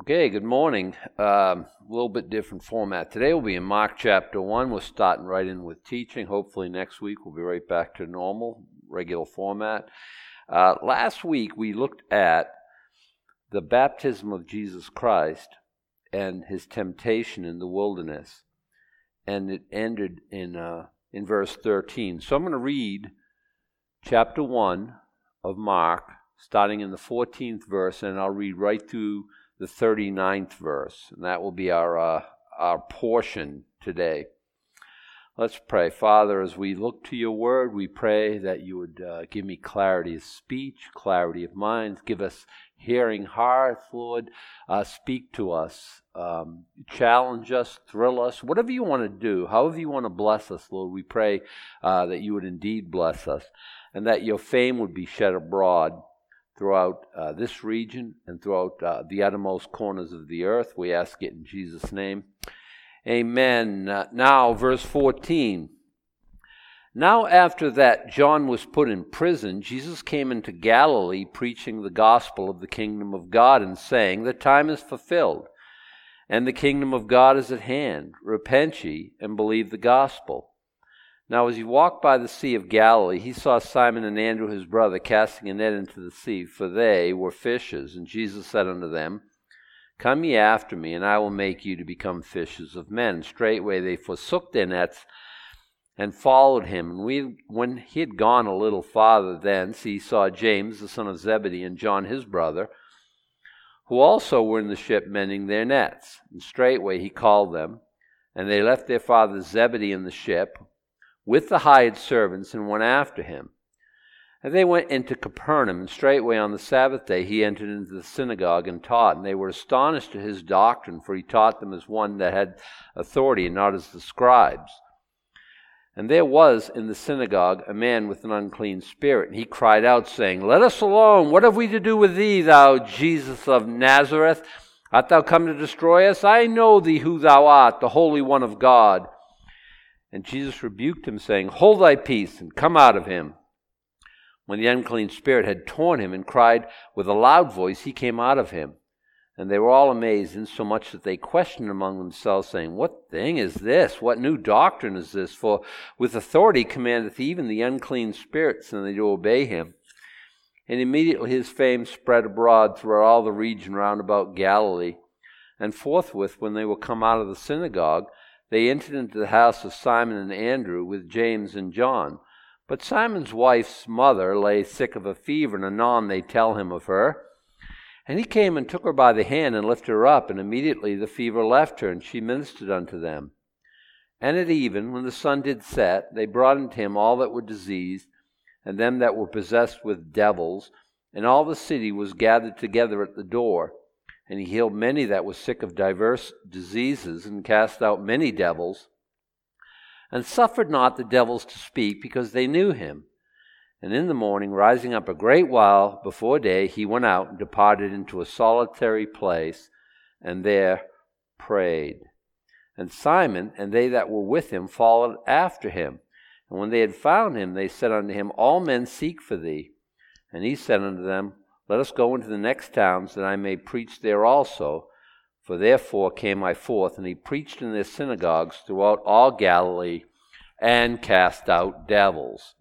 Okay, good morning. Um, a little bit different format. Today we'll be in Mark chapter 1. We're starting right in with teaching. Hopefully, next week we'll be right back to normal, regular format. Uh, last week we looked at the baptism of Jesus Christ and his temptation in the wilderness, and it ended in, uh, in verse 13. So I'm going to read chapter 1 of Mark, starting in the 14th verse, and I'll read right through the 39th verse, and that will be our, uh, our portion today. Let's pray. Father, as we look to your word, we pray that you would uh, give me clarity of speech, clarity of mind, give us hearing hearts, Lord. Uh, speak to us, um, challenge us, thrill us, whatever you want to do, however you want to bless us, Lord. We pray uh, that you would indeed bless us and that your fame would be shed abroad throughout uh, this region and throughout uh, the uttermost corners of the earth. We ask it in Jesus' name. Amen. Uh, now, verse 14. Now, after that John was put in prison, Jesus came into Galilee preaching the gospel of the kingdom of God and saying, The time is fulfilled, and the kingdom of God is at hand. Repent ye and believe the gospel. Now, as he walked by the Sea of Galilee, he saw Simon and Andrew his brother casting a net into the sea, for they were fishers. And Jesus said unto them, Come ye after me, and I will make you to become fishers of men. Straightway they forsook their nets and followed him. And we, when he had gone a little farther thence, he saw James the son of Zebedee and John his brother, who also were in the ship mending their nets. And straightway he called them, and they left their father Zebedee in the ship with the hired servants and went after him. And they went into Capernaum, and straightway on the Sabbath day he entered into the synagogue and taught. And they were astonished at his doctrine, for he taught them as one that had authority, and not as the scribes. And there was in the synagogue a man with an unclean spirit, and he cried out, saying, Let us alone. What have we to do with thee, thou Jesus of Nazareth? Art thou come to destroy us? I know thee who thou art, the Holy One of God. And Jesus rebuked him, saying, Hold thy peace, and come out of him. When the unclean spirit had torn him and cried with a loud voice, he came out of him. And they were all amazed, insomuch that they questioned among themselves, saying, What thing is this? What new doctrine is this? For with authority commandeth even the unclean spirits, and they do obey him. And immediately his fame spread abroad throughout all the region round about Galilee. And forthwith, when they were come out of the synagogue, they entered into the house of Simon and Andrew with James and John. But Simon's wife's mother lay sick of a fever, and anon they tell him of her. And he came and took her by the hand and lifted her up, and immediately the fever left her, and she ministered unto them. And at even, when the sun did set, they brought unto him all that were diseased, and them that were possessed with devils, and all the city was gathered together at the door. And he healed many that were sick of diverse diseases, and cast out many devils, and suffered not the devils to speak, because they knew him. And in the morning, rising up a great while before day, he went out and departed into a solitary place, and there prayed. And Simon and they that were with him followed after him. And when they had found him, they said unto him, All men seek for thee. And he said unto them, let us go into the next towns, that I may preach there also. For therefore came I forth, and he preached in their synagogues throughout all Galilee, and cast out devils.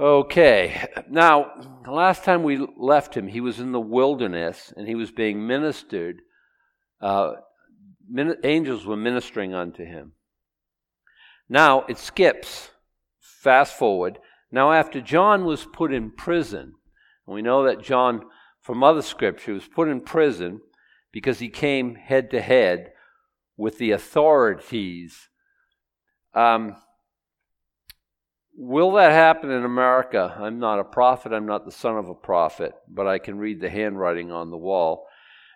Okay, now, the last time we left him, he was in the wilderness, and he was being ministered. Uh, min- angels were ministering unto him. Now it skips, fast forward. Now, after John was put in prison, and we know that John, from other scripture, was put in prison because he came head to head with the authorities. Um, will that happen in America? I'm not a prophet, I'm not the son of a prophet, but I can read the handwriting on the wall.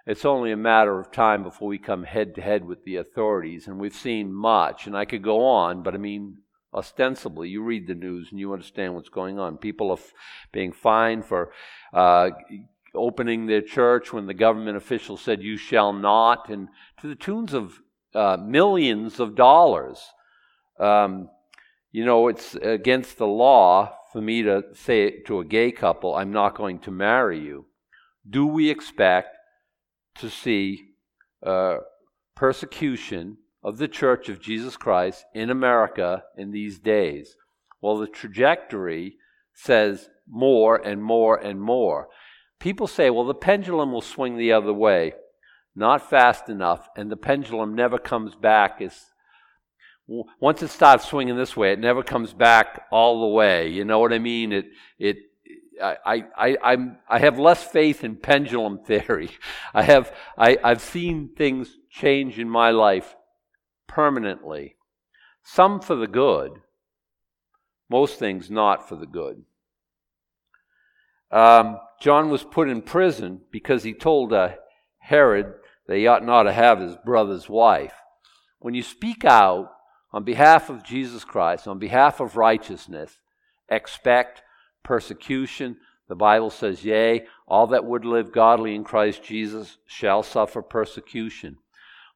It's only a matter of time before we come head to head with the authorities, and we've seen much, and I could go on, but I mean, ostensibly. You read the news and you understand what's going on. People are f- being fined for uh, opening their church when the government official said, You shall not, and to the tunes of uh, millions of dollars. Um, you know, it's against the law for me to say to a gay couple, I'm not going to marry you. Do we expect to see uh, persecution of the Church of Jesus Christ in America in these days. Well, the trajectory says more and more and more. People say, well, the pendulum will swing the other way. Not fast enough, and the pendulum never comes back. As, once it starts swinging this way, it never comes back all the way. You know what I mean? It, it, I, I, I'm, I have less faith in pendulum theory. I have, I, I've seen things change in my life permanently. Some for the good, most things not for the good. Um, John was put in prison because he told uh, Herod that he ought not to have his brother's wife. When you speak out on behalf of Jesus Christ, on behalf of righteousness, expect persecution. The Bible says, Yea, all that would live godly in Christ Jesus shall suffer persecution.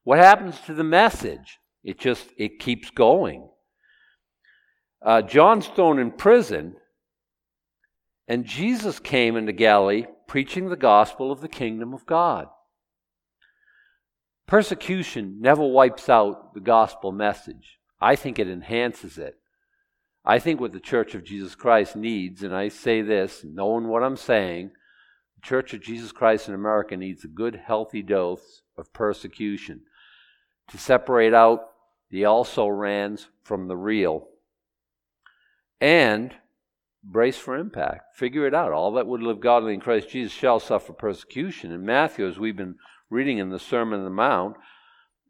What happens to the message? It just it keeps going. Uh, John's thrown in prison and Jesus came into Galilee preaching the gospel of the kingdom of God. Persecution never wipes out the gospel message. I think it enhances it. I think what the Church of Jesus Christ needs, and I say this knowing what I'm saying, the Church of Jesus Christ in America needs a good, healthy dose of persecution to separate out the also rans from the real. And brace for impact. Figure it out. All that would live godly in Christ Jesus shall suffer persecution. In Matthew, as we've been reading in the Sermon on the Mount,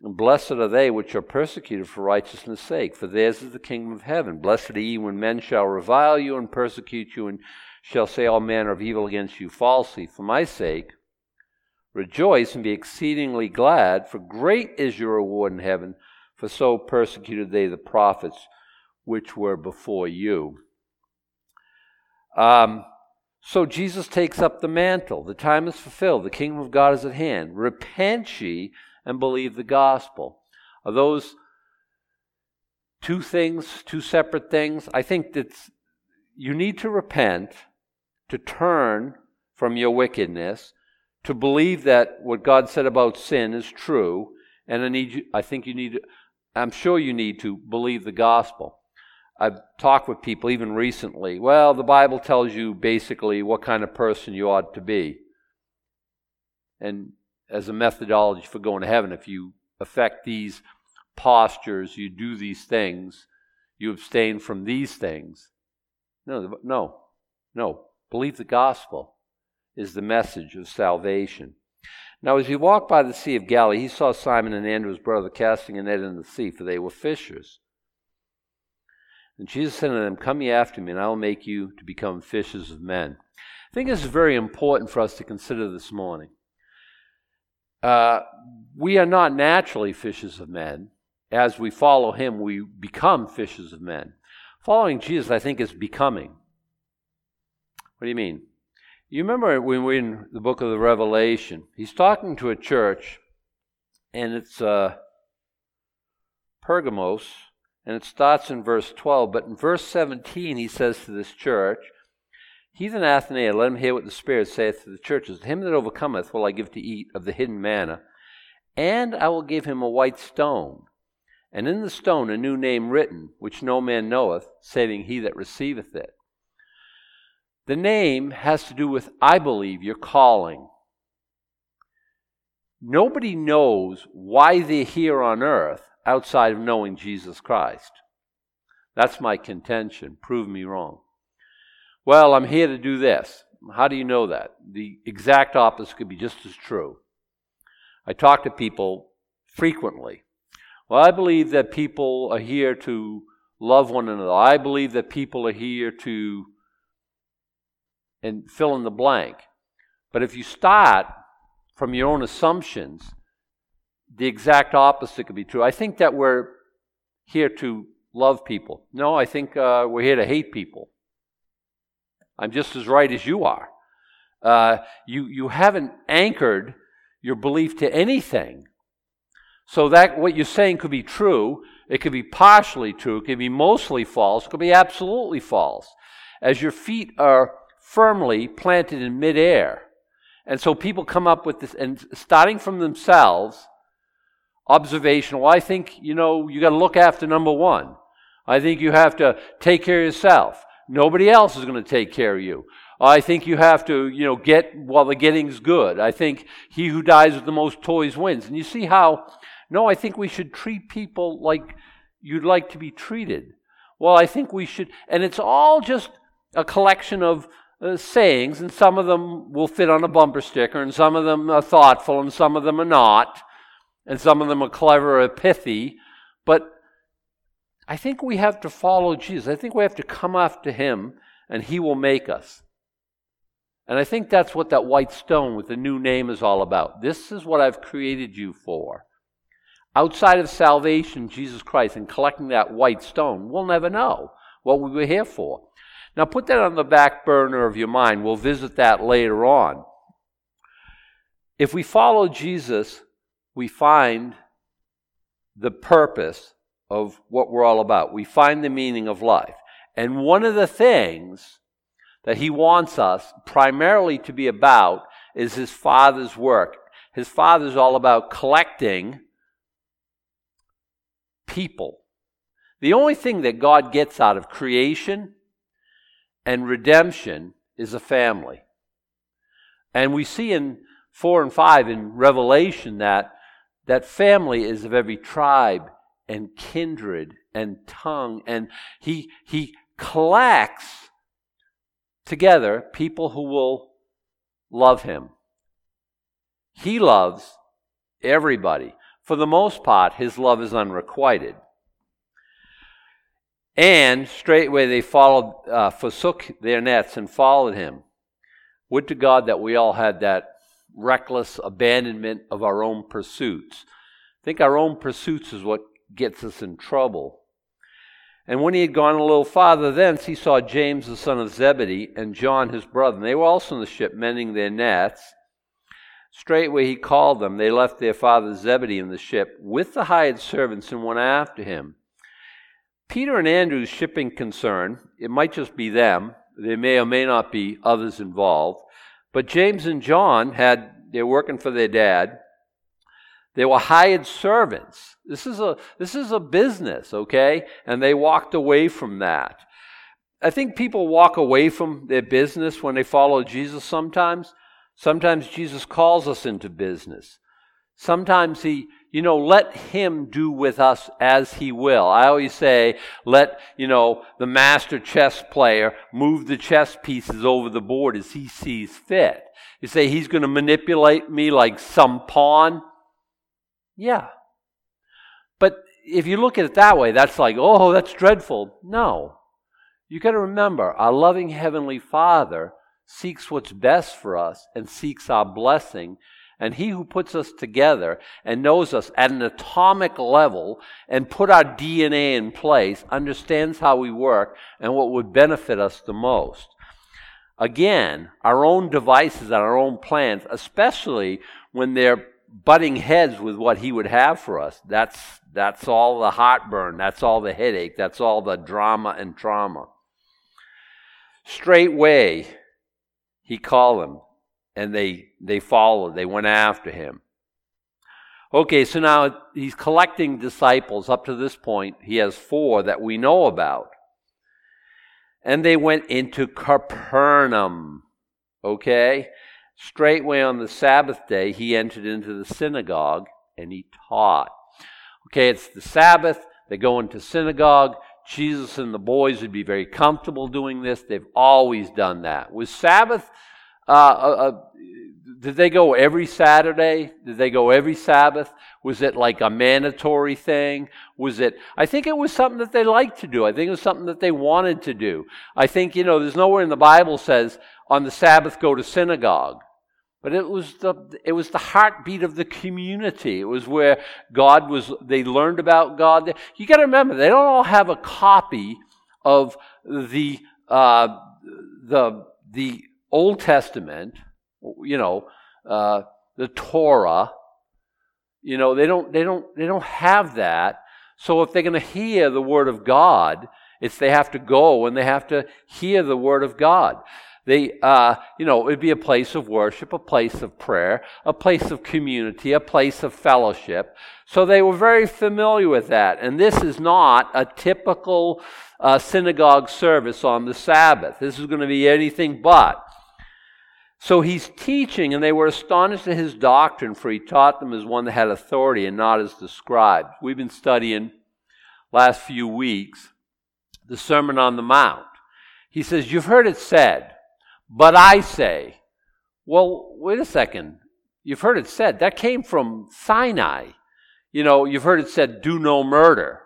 blessed are they which are persecuted for righteousness' sake, for theirs is the kingdom of heaven. Blessed are ye when men shall revile you and persecute you, and shall say all manner of evil against you falsely for my sake. Rejoice and be exceedingly glad, for great is your reward in heaven, for so persecuted they the prophets which were before you. Um, so Jesus takes up the mantle. The time is fulfilled. The kingdom of God is at hand. Repent ye and believe the gospel. Are those two things, two separate things? I think that you need to repent, to turn from your wickedness, to believe that what God said about sin is true, and I need you, I think you need I'm sure you need to believe the gospel. I've talked with people even recently. Well, the Bible tells you basically what kind of person you ought to be. And as a methodology for going to heaven, if you affect these postures, you do these things, you abstain from these things. No, no, no. Believe the gospel is the message of salvation. Now, as he walked by the Sea of Galilee, he saw Simon and Andrew's brother casting a net in the sea, for they were fishers. And Jesus said to them, Come ye after me, and I will make you to become fishers of men. I think this is very important for us to consider this morning. Uh, we are not naturally fishers of men. As we follow him, we become fishers of men. Following Jesus, I think, is becoming. What do you mean? You remember when we're in the book of the Revelation, he's talking to a church, and it's uh, Pergamos, and it starts in verse 12. But in verse 17, he says to this church, He's an Athanael, let him hear what the Spirit saith to the churches. Him that overcometh will I give to eat of the hidden manna, and I will give him a white stone, and in the stone a new name written, which no man knoweth, saving he that receiveth it. The name has to do with, I believe, your calling. Nobody knows why they're here on earth outside of knowing Jesus Christ. That's my contention. Prove me wrong. Well, I'm here to do this. How do you know that? The exact opposite could be just as true. I talk to people frequently. Well, I believe that people are here to love one another. I believe that people are here to and fill in the blank. But if you start from your own assumptions, the exact opposite could be true. I think that we're here to love people. No, I think uh, we're here to hate people. I'm just as right as you are. Uh, you, you haven't anchored your belief to anything. So that what you're saying could be true, it could be partially true, it could be mostly false, it could be absolutely false. As your feet are firmly planted in midair, And so people come up with this, and starting from themselves, observational. I think, you know, you got to look after number one. I think you have to take care of yourself. Nobody else is going to take care of you. I think you have to, you know, get while the getting's good. I think he who dies with the most toys wins. And you see how, no, I think we should treat people like you'd like to be treated. Well, I think we should, and it's all just a collection of uh, sayings, and some of them will fit on a bumper sticker, and some of them are thoughtful, and some of them are not, and some of them are clever or pithy. But I think we have to follow Jesus. I think we have to come after him, and he will make us. And I think that's what that white stone with the new name is all about. This is what I've created you for. Outside of salvation, Jesus Christ, and collecting that white stone, we'll never know what we were here for. Now, put that on the back burner of your mind. We'll visit that later on. If we follow Jesus, we find the purpose of what we're all about. We find the meaning of life. And one of the things that he wants us primarily to be about is his father's work. His father's all about collecting people. The only thing that God gets out of creation and redemption is a family. And we see in 4 and 5 in Revelation that that family is of every tribe and kindred and tongue. And he, he collects together people who will love him. He loves everybody. For the most part, his love is unrequited. And straightway they followed, uh, forsook their nets and followed him. Would to God that we all had that reckless abandonment of our own pursuits. I think our own pursuits is what gets us in trouble. And when he had gone a little farther thence, he saw James the son of Zebedee and John his brother. And they were also in the ship, mending their nets. Straightway he called them. They left their father Zebedee in the ship with the hired servants and went after him. Peter and Andrew's shipping concern, it might just be them. There may or may not be others involved. But James and John had, they're working for their dad. They were hired servants. This is a, this is a business, okay? And they walked away from that. I think people walk away from their business when they follow Jesus sometimes. Sometimes Jesus calls us into business. Sometimes he, you know, let him do with us as he will. I always say, let, you know, the master chess player move the chess pieces over the board as he sees fit. You say he's going to manipulate me like some pawn. Yeah. But if you look at it that way, that's like, oh, that's dreadful. No. You got to remember, our loving Heavenly Father seeks what's best for us and seeks our blessing and he who puts us together and knows us at an atomic level and put our DNA in place understands how we work and what would benefit us the most. Again, our own devices and our own plans, especially when they're butting heads with what he would have for us, that's, that's all the heartburn, that's all the headache, that's all the drama and trauma. Straightway, he called them and they they followed they went after him. Okay so now he's collecting disciples up to this point. He has four that we know about. And they went into capernaum okay? Straightway on the sabbath day he entered into the synagogue and he taught. Okay it's the sabbath. They go into synagogue. Jesus and the boys would be very comfortable doing this. They've always done that. With sabbath uh, uh, uh, did they go every Saturday? Did they go every Sabbath? Was it like a mandatory thing? Was it, I think it was something that they liked to do. I think it was something that they wanted to do. I think, you know, there's nowhere in the Bible says on the Sabbath go to synagogue. But it was the it was the heartbeat of the community. It was where God was. They learned about God. You got to remember, they don't all have a copy of the uh, the the Old Testament, you know, uh, the Torah, you know, they don't, they don't, they don't have that. So if they're going to hear the word of God, it's they have to go and they have to hear the word of God. They, uh, you know, it would be a place of worship, a place of prayer, a place of community, a place of fellowship. So they were very familiar with that. And this is not a typical uh, synagogue service on the Sabbath. This is going to be anything but. So he's teaching, and they were astonished at his doctrine, for he taught them as one that had authority and not as the scribes. We've been studying last few weeks the Sermon on the Mount. He says, You've heard it said, but I say. Well, wait a second. You've heard it said. That came from Sinai. You know, you've heard it said, do no murder.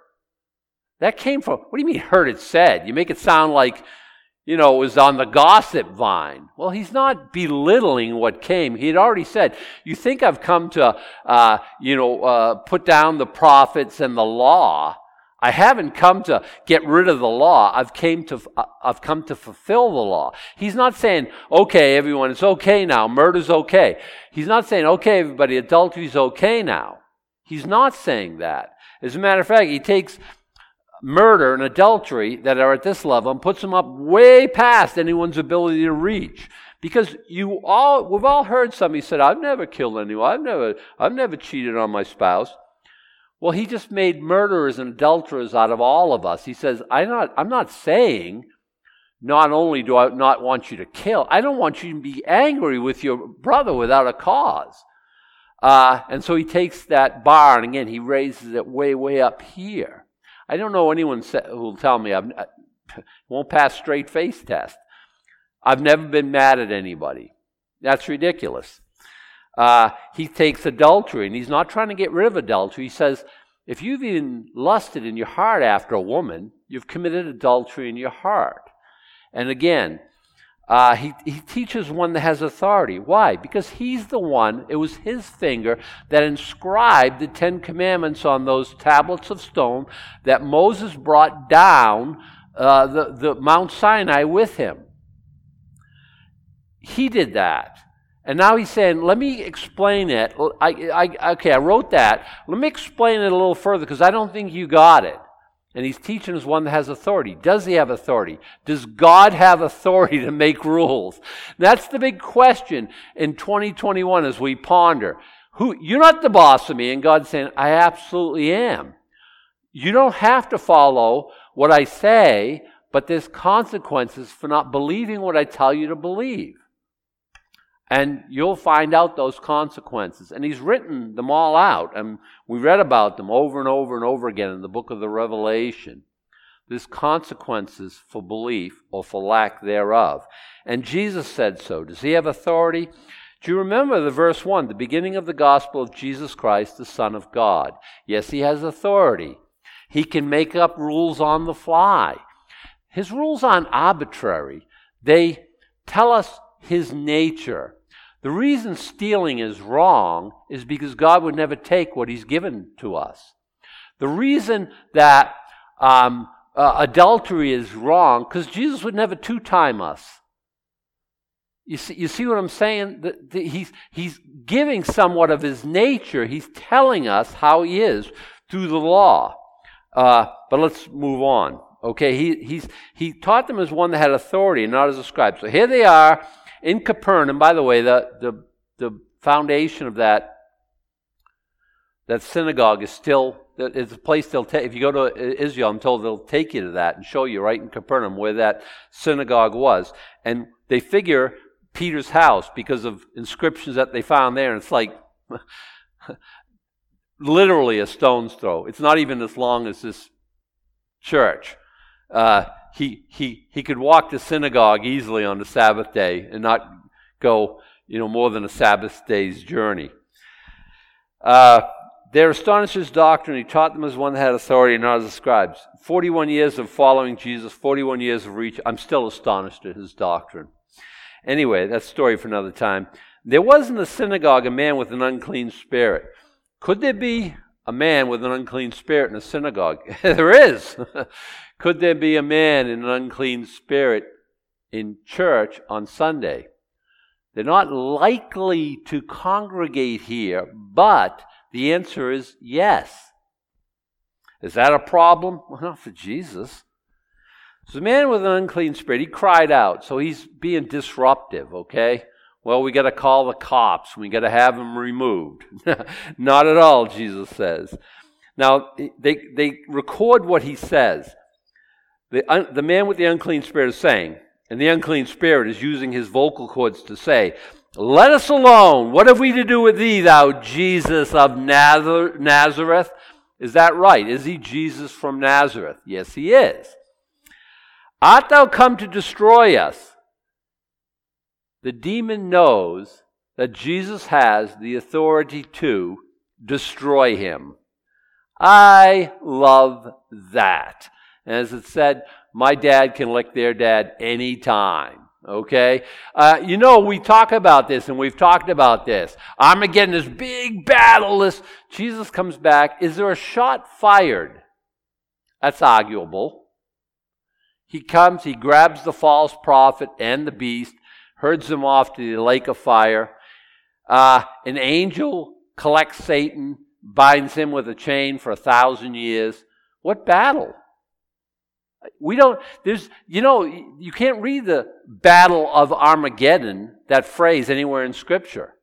That came from, what do you mean heard it said? You make it sound like, you know, it was on the gossip vine. Well, he's not belittling what came. He had already said, you think I've come to, uh, you know, uh, put down the prophets and the law. I haven't come to get rid of the law. I've came to I've come to fulfill the law. He's not saying, "Okay, everyone, it's okay now. Murder's okay." He's not saying, "Okay, everybody, adultery's okay now." He's not saying that. As a matter of fact, he takes murder and adultery that are at this level and puts them up way past anyone's ability to reach. Because you all we've all heard somebody said, I've never killed anyone, I've never I've never cheated on my spouse. Well, he just made murderers and adulterers out of all of us. He says, I'm not, I'm not saying not only do I not want you to kill, I don't want you to be angry with your brother without a cause. Uh, and so he takes that bar, and again, he raises it way, way up here. I don't know anyone who will tell me I've, won't pass straight face test. I've never been mad at anybody. That's ridiculous. Uh, he takes adultery, and he's not trying to get rid of adultery. He says, if you've even lusted in your heart after a woman, you've committed adultery in your heart. And again, uh, he, he teaches one that has authority. Why? Because he's the one, it was his finger that inscribed the Ten Commandments on those tablets of stone that Moses brought down uh, the, the Mount Sinai with him. He did that. And now he's saying, let me explain it. I, I, okay, I wrote that. Let me explain it a little further because I don't think you got it. And he's teaching as one that has authority. Does he have authority? Does God have authority to make rules? That's the big question in 2021 as we ponder. Who, you're not the boss of me. And God's saying, I absolutely am. You don't have to follow what I say, but there's consequences for not believing what I tell you to believe. And you'll find out those consequences. And he's written them all out. And we read about them over and over and over again in the book of the Revelation. There's consequences for belief or for lack thereof. And Jesus said so. Does he have authority? Do you remember the verse 1, the beginning of the gospel of Jesus Christ, the Son of God? Yes, he has authority. He can make up rules on the fly. His rules aren't arbitrary, they tell us his nature. The reason stealing is wrong is because God would never take what He's given to us. The reason that um, uh, adultery is wrong, because Jesus would never two time us. You see, you see what I'm saying? The, the, he's, he's giving somewhat of his nature. He's telling us how he is through the law. Uh, but let's move on. Okay, he, he's, he taught them as one that had authority not as a scribe. So here they are in Capernaum, by the way, the, the, the foundation of that, that synagogue is still, it's a place they'll take, if you go to Israel, I'm told they'll take you to that and show you right in Capernaum where that synagogue was. And they figure Peter's house because of inscriptions that they found there, and it's like literally a stone's throw. It's not even as long as this church. Uh, he, he, he could walk to synagogue easily on the Sabbath day and not go, you know, more than a Sabbath day's journey. Uh, at his doctrine. He taught them as one that had authority not as the scribes. 41 years of following Jesus, 41 years of reach. I'm still astonished at his doctrine. Anyway, that's story for another time. There was in the synagogue a man with an unclean spirit. Could there be a man with an unclean spirit in a synagogue? there is. Could there be a man in an unclean spirit in church on Sunday? They're not likely to congregate here, but the answer is yes. Is that a problem? Well, not for Jesus. So the man with an unclean spirit, he cried out. So he's being disruptive, okay? Well, we got to call the cops. We got to have them removed. Not at all, Jesus says. Now, they, they record what he says. The, the man with the unclean spirit is saying, and the unclean spirit is using his vocal cords to say, Let us alone. What have we to do with thee, thou Jesus of Nazareth? Is that right? Is he Jesus from Nazareth? Yes, he is. Art thou come to destroy us? The demon knows that Jesus has the authority to destroy him. I love that. And as it said, my dad can lick their dad anytime. Okay? Uh, you know, we talk about this and we've talked about this. Armageddon, this big battle. This, Jesus comes back. Is there a shot fired? That's arguable. He comes, he grabs the false prophet and the beast, herds them off to the lake of fire. Uh, an angel collects Satan, binds him with a chain for a thousand years. What battle? We don't, there's, you know, you can't read the battle of Armageddon, that phrase, anywhere in Scripture.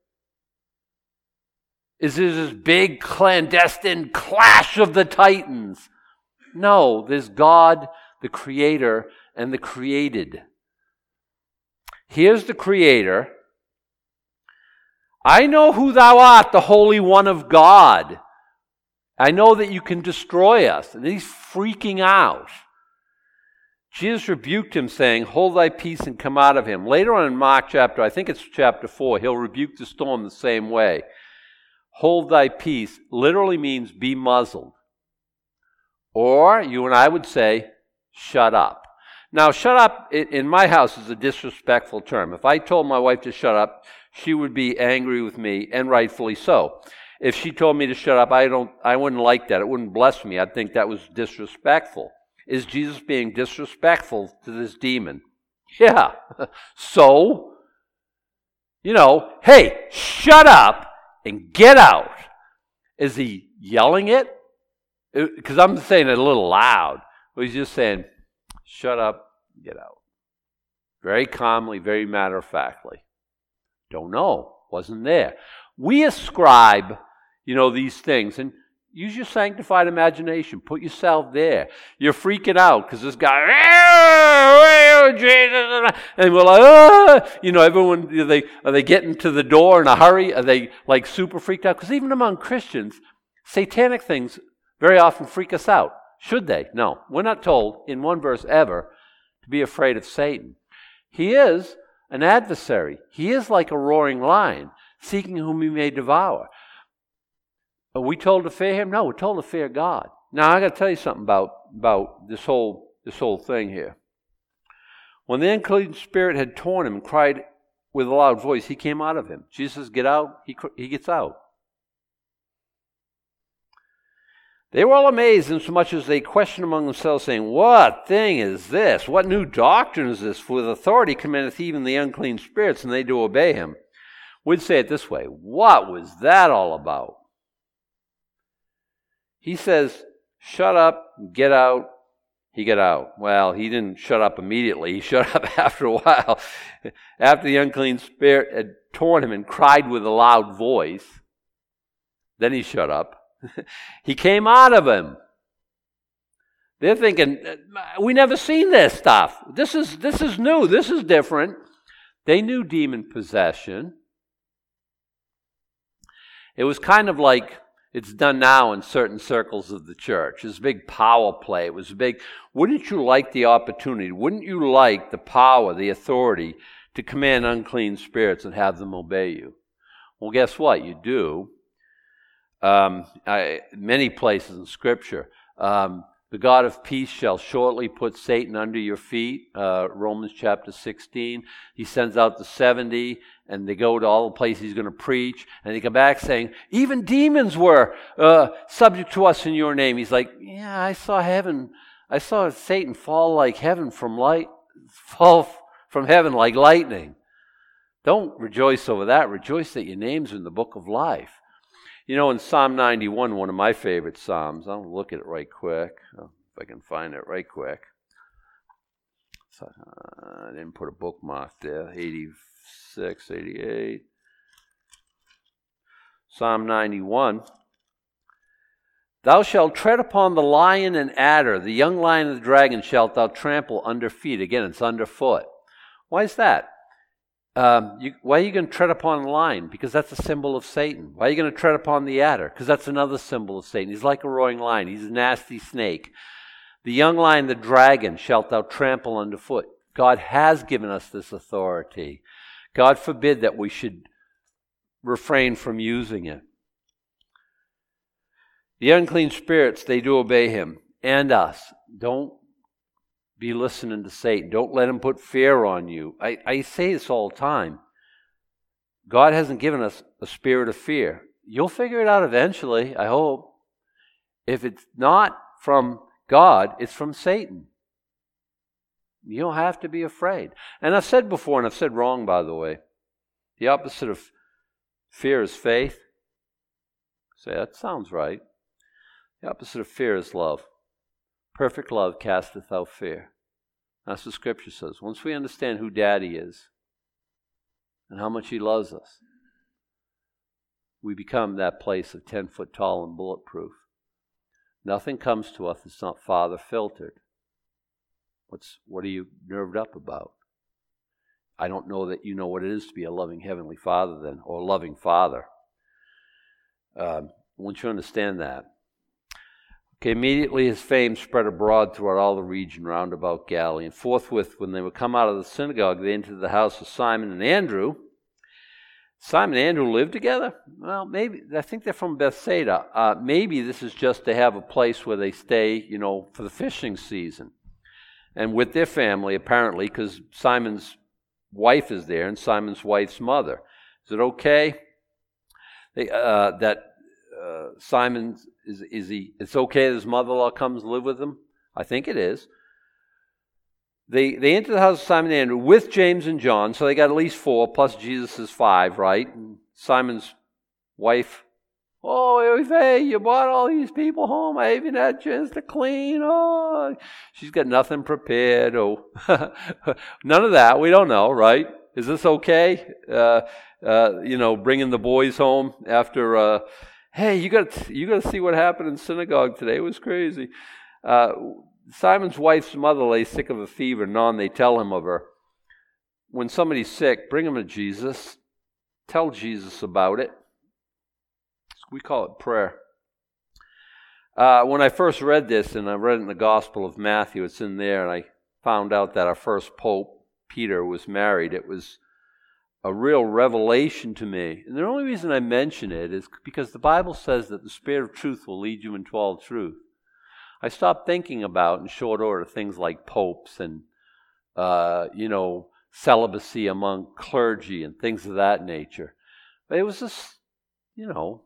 Is there this big clandestine clash of the titans? No, there's God, the Creator, and the created. Here's the Creator. I know who thou art, the Holy One of God. I know that you can destroy us. And he's freaking out. Jesus rebuked him, saying, Hold thy peace and come out of him. Later on in Mark chapter, I think it's chapter 4, he'll rebuke the storm the same way. Hold thy peace literally means be muzzled. Or you and I would say, shut up. Now, shut up in my house is a disrespectful term. If I told my wife to shut up, she would be angry with me, and rightfully so. If she told me to shut up, I don't I wouldn't like that. It wouldn't bless me. I'd think that was disrespectful. Is Jesus being disrespectful to this demon? Yeah. so, you know, hey, shut up and get out. Is he yelling it? Uh, because I'm saying it a little loud. He's just saying, shut up, get out. Very calmly, very matter of factly. Don't know. Wasn't there. We ascribe, you know, these things. And Use your sanctified imagination. Put yourself there. You're freaking out because this guy, and we're like, ah! you know, everyone, are they, are they getting to the door in a hurry? Are they like super freaked out? Because even among Christians, satanic things very often freak us out. Should they? No. We're not told in one verse ever to be afraid of Satan. He is an adversary. He is like a roaring lion, seeking whom he may devour. Are we told to fear him? No, we're told to fear God. Now I got to tell you something about about this whole this whole thing here. When the unclean spirit had torn him and cried with a loud voice, he came out of him. Jesus, get out. He he gets out. They were all amazed, insomuch as they questioned among themselves, saying, What thing is this? What new doctrine is this? For with authority commandeth even the unclean spirits, and they do obey him. We'd say it this way What was that all about? He says, shut up, get out. He got out. Well, he didn't shut up immediately. He shut up after a while. after the unclean spirit had torn him and cried with a loud voice, then he shut up. he came out of him. They're thinking, we never seen this stuff. This is this is new. This is different. They knew demon possession. It was kind of like it's done now in certain circles of the church. It's a big power play. It was a big, wouldn't you like the opportunity? Wouldn't you like the power, the authority to command unclean spirits and have them obey you? Well, guess what? You do. Um, I, many places in Scripture. Um, the God of peace shall shortly put Satan under your feet. Uh, Romans chapter 16. He sends out the 70 and they go to all the places he's going to preach, and they come back saying, even demons were uh, subject to us in your name. He's like, yeah, I saw heaven, I saw Satan fall like heaven from light, fall from heaven like lightning. Don't rejoice over that. Rejoice that your name's in the book of life. You know, in Psalm 91, one of my favorite Psalms, I'll look at it right quick, if I can find it right quick. uh, I didn't put a bookmark there. 86, 88. Psalm 91. Thou shalt tread upon the lion and adder, the young lion and the dragon shalt thou trample under feet. Again, it's underfoot. Why is that? Um, you, why are you going to tread upon the lion? Because that's a symbol of Satan. Why are you going to tread upon the adder? Because that's another symbol of Satan. He's like a roaring lion. He's a nasty snake. The young lion, the dragon, shalt thou trample underfoot. God has given us this authority. God forbid that we should refrain from using it. The unclean spirits, they do obey him and us. Don't be listening to Satan. Don't let him put fear on you. I, I say this all the time. God hasn't given us a spirit of fear. You'll figure it out eventually, I hope. If it's not from God, it's from Satan. You don't have to be afraid. And I've said before, and I've said wrong, by the way, the opposite of fear is faith. Say, that sounds right. The opposite of fear is love. Perfect love casteth out fear. That's what Scripture says. Once we understand who Daddy is and how much He loves us, we become that place of 10 foot tall and bulletproof. Nothing comes to us that's not Father filtered. What's, what are you nerved up about? I don't know that you know what it is to be a loving Heavenly Father, then, or a loving Father. Um, once you understand that, Okay, immediately his fame spread abroad throughout all the region round about Galilee. And forthwith, when they would come out of the synagogue, they entered the house of Simon and Andrew. Simon and Andrew lived together? Well, maybe, I think they're from Bethsaida. Uh, maybe this is just to have a place where they stay, you know, for the fishing season. And with their family, apparently, because Simon's wife is there and Simon's wife's mother. Is it okay they, uh, that uh, Simon is is he? It's okay that his mother-in-law comes live with him. I think it is. They they enter the house of Simon and Andrew with James and John, so they got at least four plus Jesus is five, right? And Simon's wife. Oh, hey, you brought all these people home. I haven't had a chance to clean. Oh, she's got nothing prepared. Oh, none of that. We don't know, right? Is this okay? Uh, uh, you know, bringing the boys home after. Uh, hey, you got you got to see what happened in synagogue today. It was crazy. Uh, Simon's wife's mother lay sick of a fever. None they tell him of her. When somebody's sick, bring him to Jesus. Tell Jesus about it. We call it prayer. Uh, when I first read this, and I read it in the Gospel of Matthew, it's in there, and I found out that our first pope, Peter, was married. It was a real revelation to me. And the only reason I mention it is because the Bible says that the Spirit of truth will lead you into all truth. I stopped thinking about in short order things like popes and, uh, you know, celibacy among clergy and things of that nature. But it was just, you know,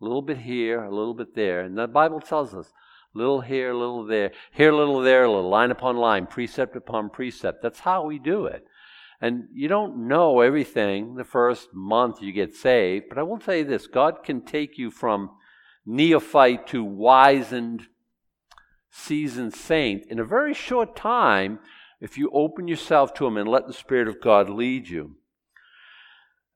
a little bit here, a little bit there. And the Bible tells us a little here, a little there, here, a little there, little line upon line, precept upon precept. That's how we do it. And you don't know everything the first month you get saved, but I will tell you this God can take you from neophyte to wizened, seasoned saint in a very short time if you open yourself to Him and let the Spirit of God lead you.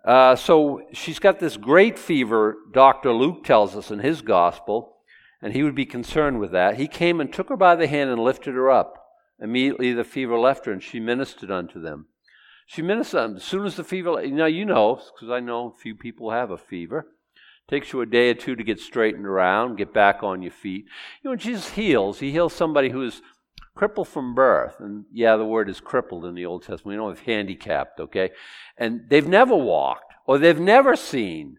Uh, so she's got this great fever, Dr. Luke tells us in his gospel, and he would be concerned with that. He came and took her by the hand and lifted her up. Immediately the fever left her, and she ministered unto them. She ministered as soon as the fever. Now you know because I know a few people have a fever. Takes you a day or two to get straightened around, get back on your feet. You know, Jesus heals. He heals somebody who is crippled from birth. And yeah, the word is crippled in the Old Testament. We know it's handicapped, okay? And they've never walked or they've never seen.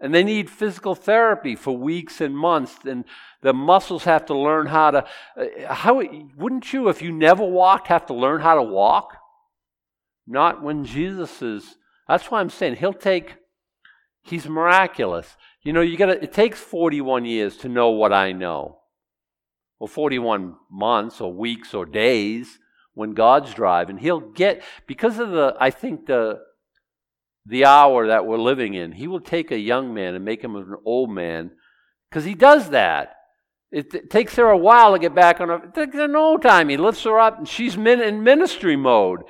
And they need physical therapy for weeks and months. And the muscles have to learn how to. Uh, how wouldn't you, if you never walked, have to learn how to walk? Not when Jesus is. That's why I'm saying he'll take, he's miraculous. You know, you gotta, it takes 41 years to know what I know. Or 41 months or weeks or days when God's driving. He'll get, because of the, I think the, the hour that we're living in, he will take a young man and make him an old man because he does that. It, it, takes her a while to get back on her. It takes her no time. He lifts her up, and she's in ministry mode.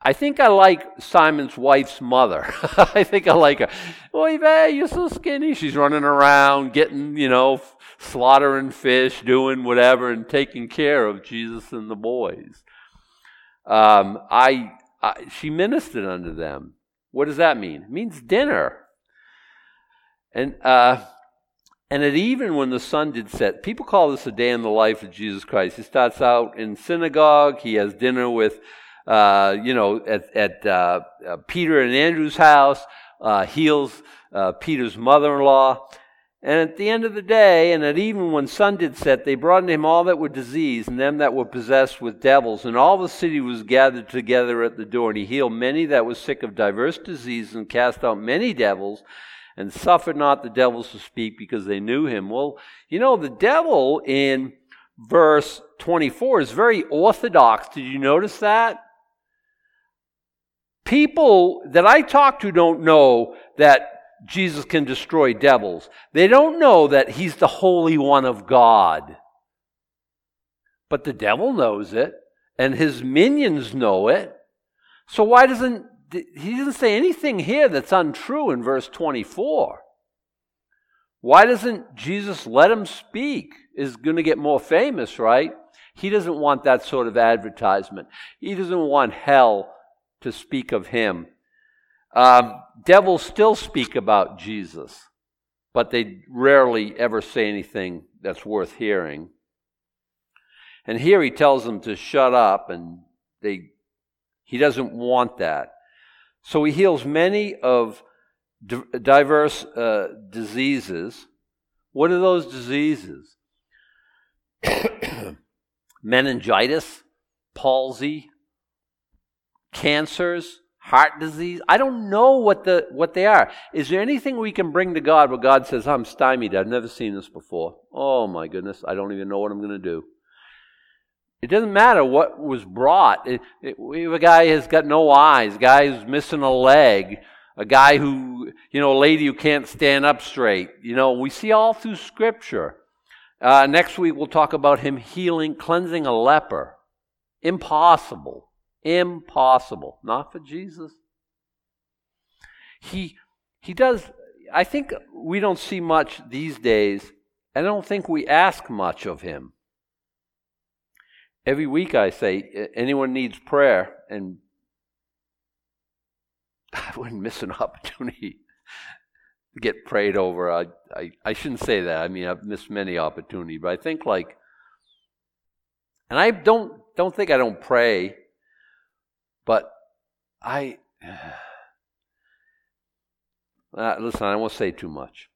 I think I like Simon's wife's mother. I think I like her. Oy vey, you're so skinny. She's running around, getting, you know, slaughtering fish, doing whatever, and taking care of Jesus and the boys. Um, I, I, she ministered unto them. What does that mean? It means dinner. And uh, and at even when the sun did set, people call this a day in the life of Jesus Christ. He starts out in synagogue. He has dinner with, uh, you know, at, at uh, uh Peter and Andrew's house. Uh, heals uh, Peter's mother-in-law. And at the end of the day, and at even when sun did set, they brought unto him all that were diseased, and them that were possessed with devils. And all the city was gathered together at the door. And he healed many that were sick of diverse diseases, and cast out many devils, and suffered not the devils to speak, because they knew him. Well, you know, the devil in verse 24 is very orthodox. Did you notice that? People that I talk to don't know that Jesus can destroy devils. They don't know that he's the Holy One of God. But the devil knows it, and his minions know it. So why doesn't he doesn't say anything here that's untrue in verse 24? Why doesn't Jesus let him speak? Is going to get more famous, right? He doesn't want that sort of advertisement. He doesn't want hell to speak of him. Um, devils still speak about Jesus, but they rarely ever say anything that's worth hearing. And here he tells them to shut up, and they, he doesn't want that. So he heals many of diverse uh, diseases. What are those diseases? Meningitis, palsy, cancers, heart disease. I don't know what the what they are. Is there anything we can bring to God where God says, "I'm stymied. I've never seen this before. Oh my goodness, I don't even know what I'm going to do." It doesn't matter what was brought. It, it, a guy has got no eyes, a guy who's missing a leg, a guy who, you know, a lady who can't stand up straight. You know, we see all through Scripture. Uh, next week we'll talk about him healing, cleansing a leper. Impossible. Impossible. Not for Jesus. He, he does, I think we don't see much these days. And I don't think we ask much of him. Every week I say, anyone needs prayer, and I wouldn't miss an opportunity to get prayed over. I, I, I shouldn't say that. I mean, I've missed many opportunities, but I think like, and I don't don't think I don't pray but I, uh, listen, I won't say too much.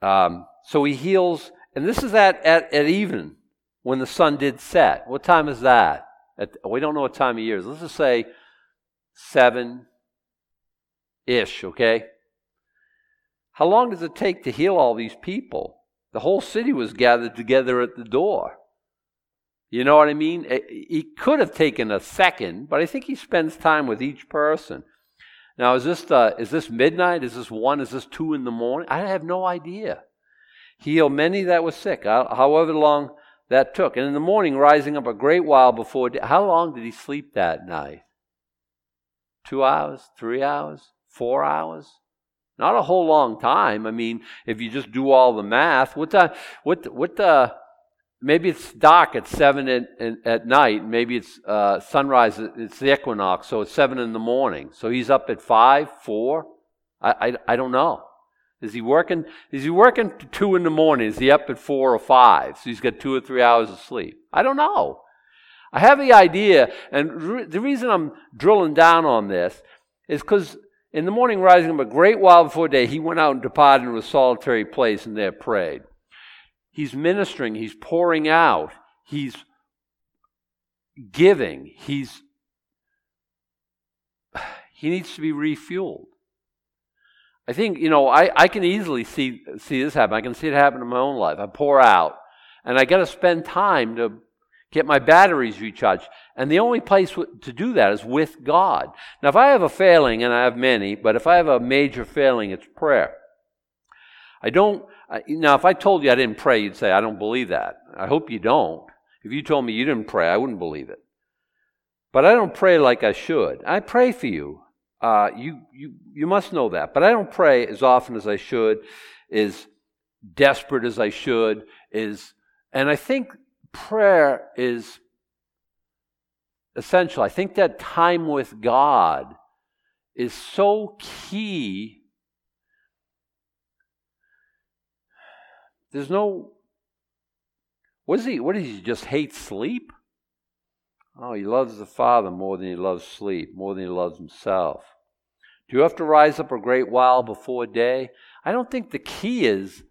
Um, so he heals, and this is at, at, at even when the sun did set. What time is that? At, we don't know what time of year. Let's just say seven ish, okay? How long does it take to heal all these people? The whole city was gathered together at the door. You know what I mean? Eh, he could have taken a second, but I think he spends time with each person. Now, is this is this midnight? Is this one? Is this two in the morning? I have no idea. He healed many that were sick, however long that took. And in the morning, rising up a great while before, how long did he sleep that night? Two hours, three hours, four hours? Not a whole long time. I mean, if you just do all the math, what the, what, what the, maybe it's dark at seven at, at night. Maybe it's uh, sunrise. It's the equinox, so it's seven in the morning. So he's up at five, four. I, I, I don't know. Is he working? Is he working two in the morning? Is he up at four or five? So he's got two or three hours of sleep. I don't know. I have the idea, and re- the reason I'm drilling down on this is because in the morning, rising up a great while before day, he went out and departed into a solitary place and there prayed. He's ministering, he's pouring out, he's giving, he's he needs to be refueled. I think, you know, I, I can easily see see this happen. I can see it happen in my own life. I pour out and I got to spend time to get my batteries recharged. And the only place to do that is with God. Now, if I have a failing, and I have many, but if I have a major failing, it's prayer. I don't, now if I told you I didn't pray, you'd say, I don't believe that. I hope you don't. If you told me you didn't pray, I wouldn't believe it. But I don't pray like I should. I pray for you. Uh, you, you, you must know that. But I don't pray as often as I should, as desperate as I should, is, and I think prayer is essential. I think that time with God is so key. There's no. What is he? What does he just hate sleep? Oh, he loves the Father more than he loves sleep, more than he loves himself. Do you have to rise up a great while before day? I don't think the key is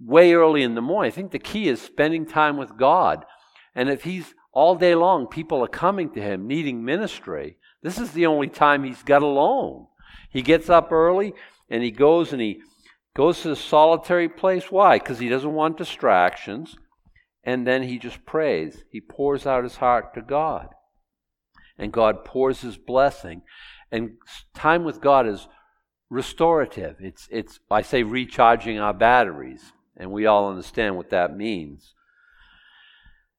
way early in the morning. I think the key is spending time with God. And if he's all day long, people are coming to him needing ministry, this is the only time he's got alone. He gets up early and he goes and he goes to the solitary place. Why? Because he doesn't want distractions. And then he just prays. He pours out his heart to God. And God pours his blessing. And time with God is restorative. It's, it's I say recharging our batteries. And we all understand what that means.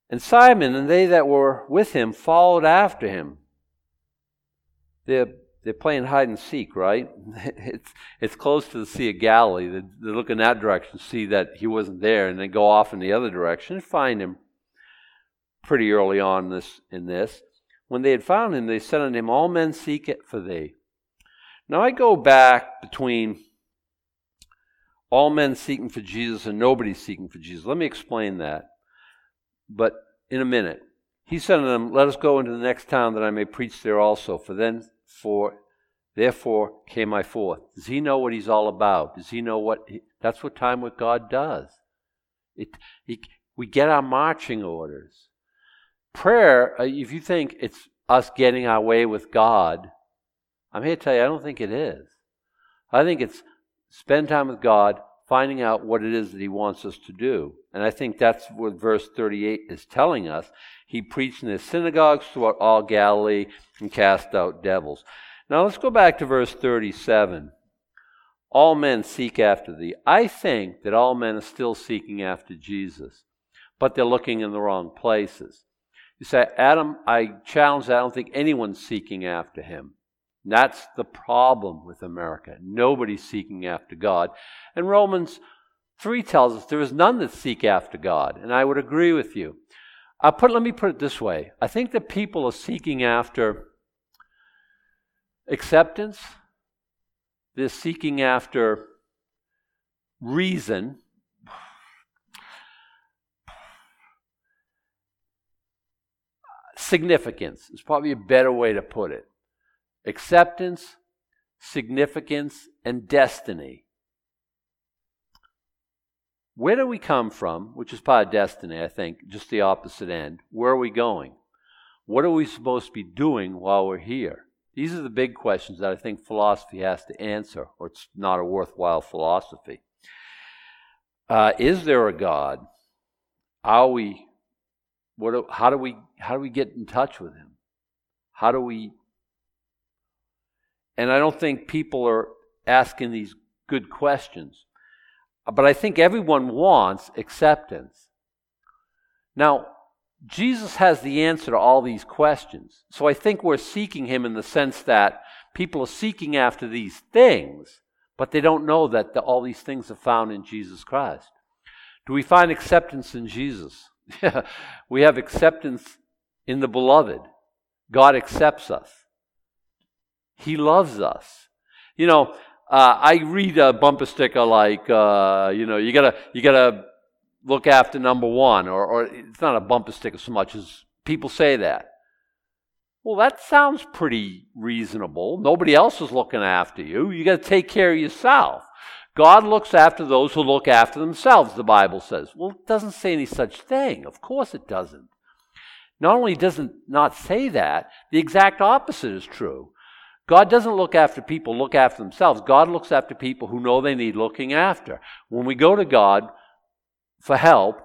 And Simon and they that were with him followed after him. They're, they're playing hide and seek, right? It's, it's close to the Sea of Galilee. They, they look in that direction, see that he wasn't there, and they go off in the other direction and find him pretty early on this, in this. When they had found him, they said unto him, All men seek it for thee. Now I go back between all men seeking for Jesus and nobody seeking for Jesus. Let me explain that. But in a minute. He said unto them, Let us go into the next town that I may preach there also. For then, for therefore came I forth. Does he know what he's all about? Does he know what? He, that's what time with God does. It, he, we get our marching orders. Prayer, uh, if you think it's us getting our way with God, I'm here to tell you, I don't think it is. I think it's spend time with God, finding out what it is that he wants us to do. And I think that's what verse 38 is telling us. He preached in his synagogues throughout all Galilee and cast out devils. Now let's go back to verse 37. All men seek after thee. I think that all men are still seeking after Jesus, but they're looking in the wrong places. You say, Adam, I challenge that. I don't think anyone's seeking after him. That's the problem with America. Nobody's seeking after God. And Romans 3 tells us there is none that seek after God. And I would agree with you. I put, let me put it this way I think that people are seeking after acceptance, they're seeking after reason. Significance is probably a better way to put it acceptance, significance, and destiny. Where do we come from, which is part of destiny, I think, just the opposite end? Where are we going? What are we supposed to be doing while we're here? These are the big questions that I think philosophy has to answer, or it's not a worthwhile philosophy. Uh, is there a God? Are we? What? How do we? How do we get in touch with Him? How do we and I don't think people are asking these good questions. But I think everyone wants acceptance. Now, Jesus has the answer to all these questions. So I think we're seeking him in the sense that people are seeking after these things, but they don't know that the, all these things are found in Jesus Christ. Do we find acceptance in Jesus? we have acceptance in the beloved. God accepts us. He loves us. You know, uh, I read a bumper sticker like, uh, you know, you gotta you gotta look after number one, or, or it's not a bumper sticker so much as people say that. Well, that sounds pretty reasonable. Nobody else is looking after you. You got to take care of yourself. God looks after those who look after themselves, the Bible says. Well, it doesn't say any such thing. Of course it doesn't. Not only does it not say that, the exact opposite is true. God doesn't look after people look after themselves. God looks after people who know they need looking after. When we go to God for help,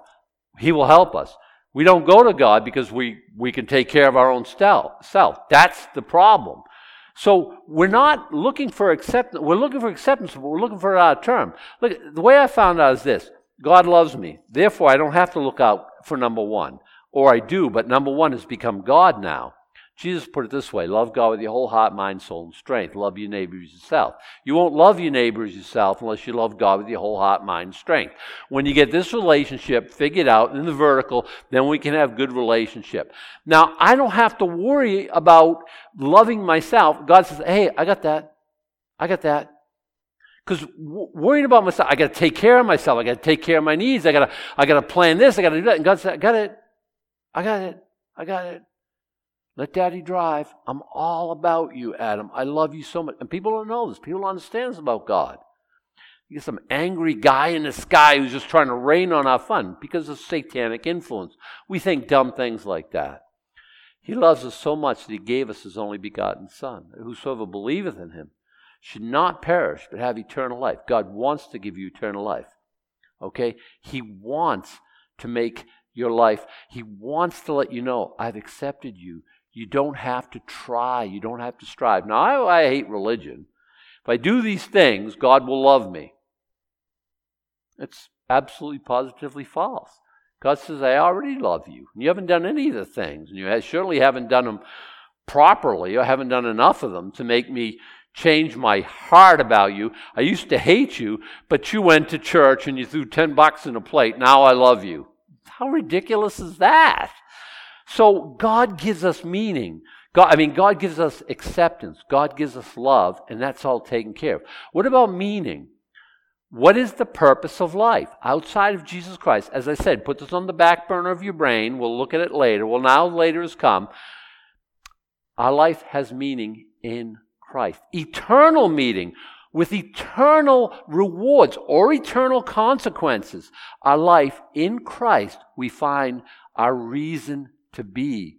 He will help us. We don't go to God because we, we can take care of our own self. That's the problem. So we're not looking for acceptance. We're looking for acceptance, but we're looking for of term. Look, the way I found out is this God loves me. Therefore, I don't have to look out for number one. Or I do, but number one has become God now. Jesus put it this way love God with your whole heart, mind, soul, and strength. Love your neighbor as yourself. You won't love your neighbor as yourself unless you love God with your whole heart, mind, strength. When you get this relationship figured out in the vertical, then we can have good relationship. Now, I don't have to worry about loving myself. God says, hey, I got that. I got that. Because worrying about myself, I got to take care of myself. I got to take care of my needs. I got to, I got to plan this. I got to do that. And God said, I got it. I got it. I got it. Let daddy drive. I'm all about you, Adam. I love you so much. And people don't know this. People don't understand this about God. You get some angry guy in the sky who's just trying to rain on our fun because of satanic influence. We think dumb things like that. He loves us so much that he gave us his only begotten Son. Whosoever believeth in him should not perish, but have eternal life. God wants to give you eternal life. Okay? He wants to make your life, He wants to let you know, I've accepted you. You don't have to try. You don't have to strive. Now, I, I hate religion. If I do these things, God will love me. It's absolutely positively false. God says, I already love you. And you haven't done any of the things. And you certainly haven't done them properly or haven't done enough of them to make me change my heart about you. I used to hate you, but you went to church and you threw 10 bucks in a plate. Now I love you. How ridiculous is that? So God gives us meaning. God, I mean, God gives us acceptance. God gives us love, and that's all taken care of. What about meaning? What is the purpose of life outside of Jesus Christ? As I said, put this on the back burner of your brain. We'll look at it later. Well, now later has come. Our life has meaning in Christ. Eternal meaning with eternal rewards or eternal consequences. Our life in Christ, we find our reason to be.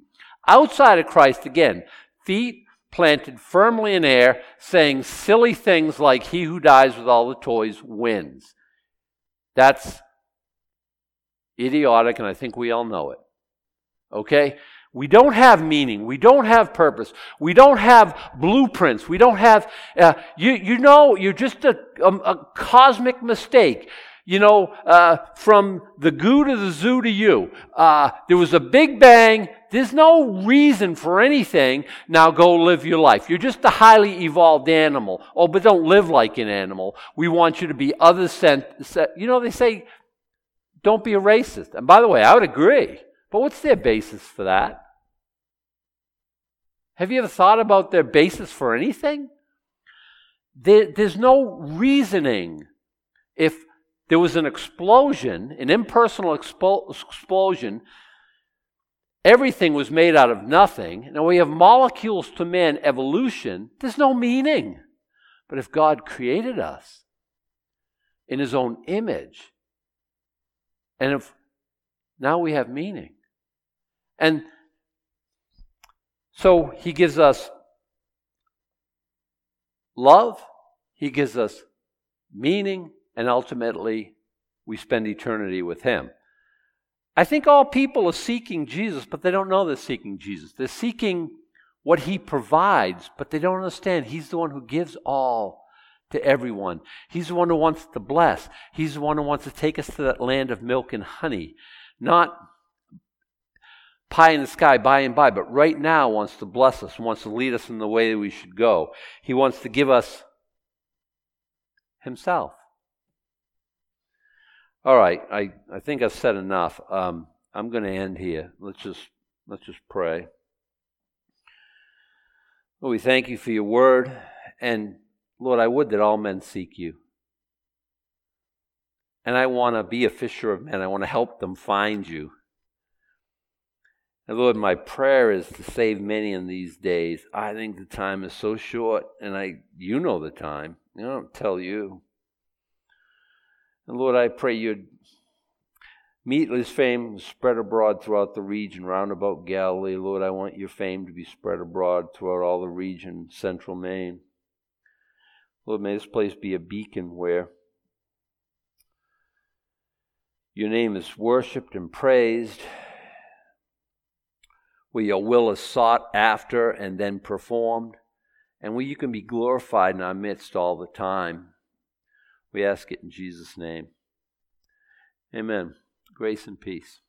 Outside of Christ, again, feet planted firmly in air, saying silly things like, He who dies with all the toys wins. That's idiotic, and I think we all know it. Okay? We don't have meaning. We don't have purpose. We don't have blueprints. We don't have, uh, you, you know, you're just a, a, a cosmic mistake you know, uh, from the goo to the zoo to you. Uh, there was a big bang. There's no reason for anything. Now go live your life. You're just a highly evolved animal. Oh, but don't live like an animal. We want you to be other sent. You know, they say, don't be a racist. And by the way, I would agree. But what's their basis for that? Have you ever thought about their basis for anything? There, there's no reasoning. If there was an explosion, an impersonal expo- explosion. Everything was made out of nothing. Now we have molecules to man evolution. There's no meaning. But if God created us in his own image, and if now we have meaning. And so he gives us love, he gives us meaning, and ultimately we spend eternity with Him. I think all people are seeking Jesus, but they don't know they're seeking Jesus. They're seeking what He provides, but they don't understand He's the one who gives all to everyone. He's the one who wants to bless. He's the one who wants to take us to that land of milk and honey. Not pie in the sky by and by, but right now wants to bless us, wants to lead us in the way that we should go. He wants to give us Himself. All right, I, I think I've said enough. Um, I'm going to end here. Let's just let's just pray. Lord, we thank you for your word, and Lord, I would that all men seek you. And I want to be a fisher of men. I want to help them find you. And Lord, my prayer is to save many in these days. I think the time is so short, and I you know the time. I don't tell you. And Lord, I pray you'd meet his fame spread abroad throughout the region round about Galilee. Lord, I want your fame to be spread abroad throughout all the region, central Maine. Lord, may this place be a beacon where your name is worshiped and praised, where your will is sought after and then performed, and where you can be glorified in our midst all the time. We ask it in Jesus' name. Amen. Grace and peace.